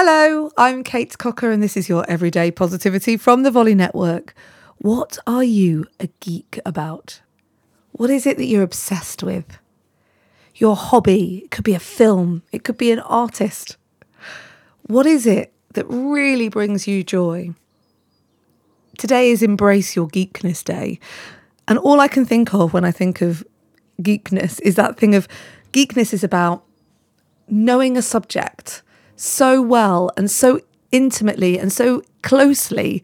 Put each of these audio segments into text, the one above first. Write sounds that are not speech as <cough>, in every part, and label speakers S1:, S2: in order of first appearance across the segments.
S1: Hello, I'm Kate Cocker, and this is your Everyday Positivity from the Volley Network. What are you a geek about? What is it that you're obsessed with? Your hobby, it could be a film, it could be an artist. What is it that really brings you joy? Today is Embrace Your Geekness Day. And all I can think of when I think of geekness is that thing of geekness is about knowing a subject so well and so intimately and so closely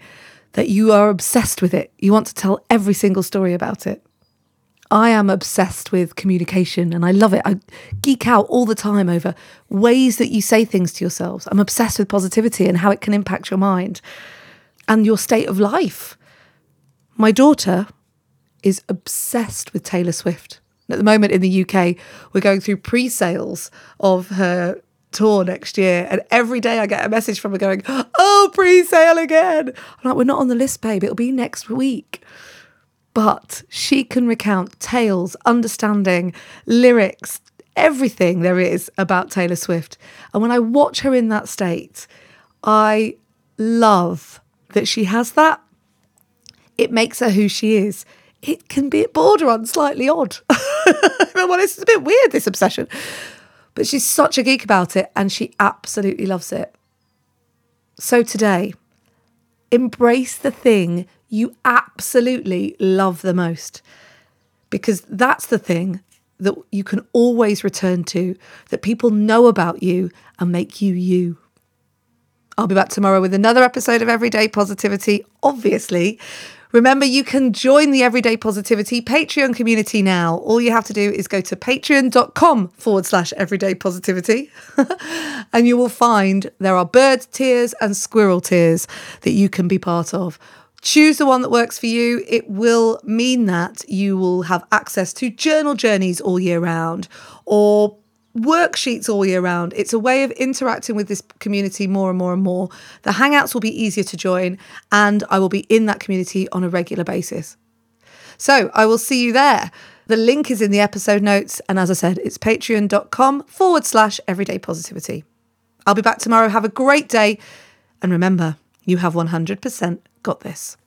S1: that you are obsessed with it. You want to tell every single story about it. I am obsessed with communication and I love it. I geek out all the time over ways that you say things to yourselves. I'm obsessed with positivity and how it can impact your mind and your state of life. My daughter is obsessed with Taylor Swift. At the moment in the UK, we're going through pre sales of her tour next year. And every day I get a message from her going, Oh, pre sale again. I'm like, We're not on the list, babe. It'll be next week. But she can recount tales, understanding, lyrics, everything there is about Taylor Swift. And when I watch her in that state, I love that she has that. It makes her who she is. It can be border on slightly odd. <laughs> well, it's a bit weird, this obsession. But she's such a geek about it and she absolutely loves it. So today, embrace the thing you absolutely love the most because that's the thing that you can always return to, that people know about you and make you you. I'll be back tomorrow with another episode of Everyday Positivity, obviously. Remember, you can join the Everyday Positivity Patreon community now. All you have to do is go to patreon.com forward slash everyday positivity, <laughs> and you will find there are bird tiers and squirrel tiers that you can be part of. Choose the one that works for you. It will mean that you will have access to journal journeys all year round or worksheets all year round. It's a way of interacting with this community more and more and more. The Hangouts will be easier to join, and I will be in that community on a regular basis. So I will see you there. The link is in the episode notes. And as I said, it's patreon.com forward slash everyday positivity. I'll be back tomorrow. Have a great day. And remember, you have 100% got this.